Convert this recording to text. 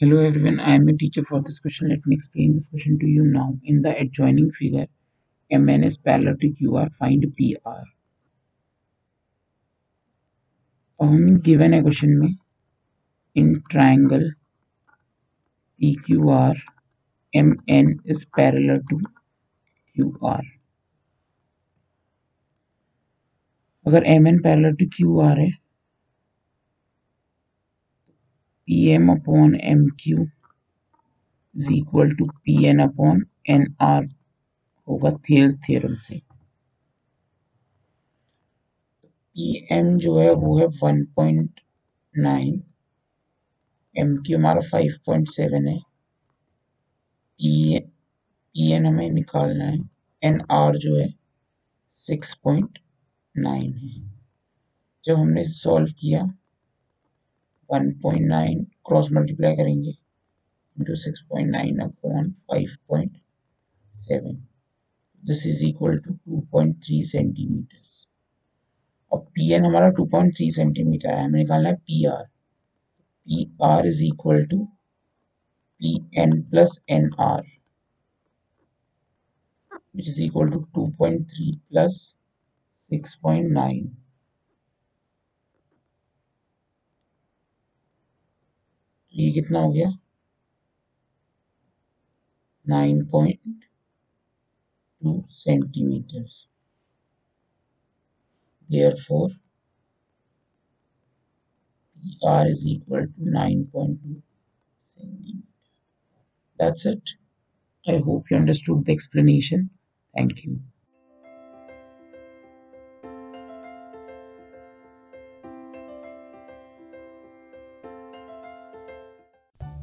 Hello everyone, I am a teacher for this question. Let me explain this question to you now. In the adjoining figure, MN is parallel to QR, find PR. हमें है in triangle P Q R M N is parallel to Q R अगर M N parallel to Q R है P M upon M Q is equal to P N upon N R होगा Thales theorem से। M जो है वो है one point nine M Q हमारा five point seven है। पी पी एन हमें निकालना है आर जो है सिक्स पॉइंट नाइन है। जब हमने सॉल्व किया 1.9 क्रॉस मल्टीप्लाई करेंगे point nine upon five point seven this is equal to two point three centimetres और पी एन हमारा टू पॉइंट थ्री सेंटीमीटर है। हमें निकालना है P R P R is equal to P N plus N R which is equal to 2.3 plus 6.9 ये कितना हो गया? Nine point two centimetre air for R is equal to nine point two centimetre that's it I hope you understood the explanation thank you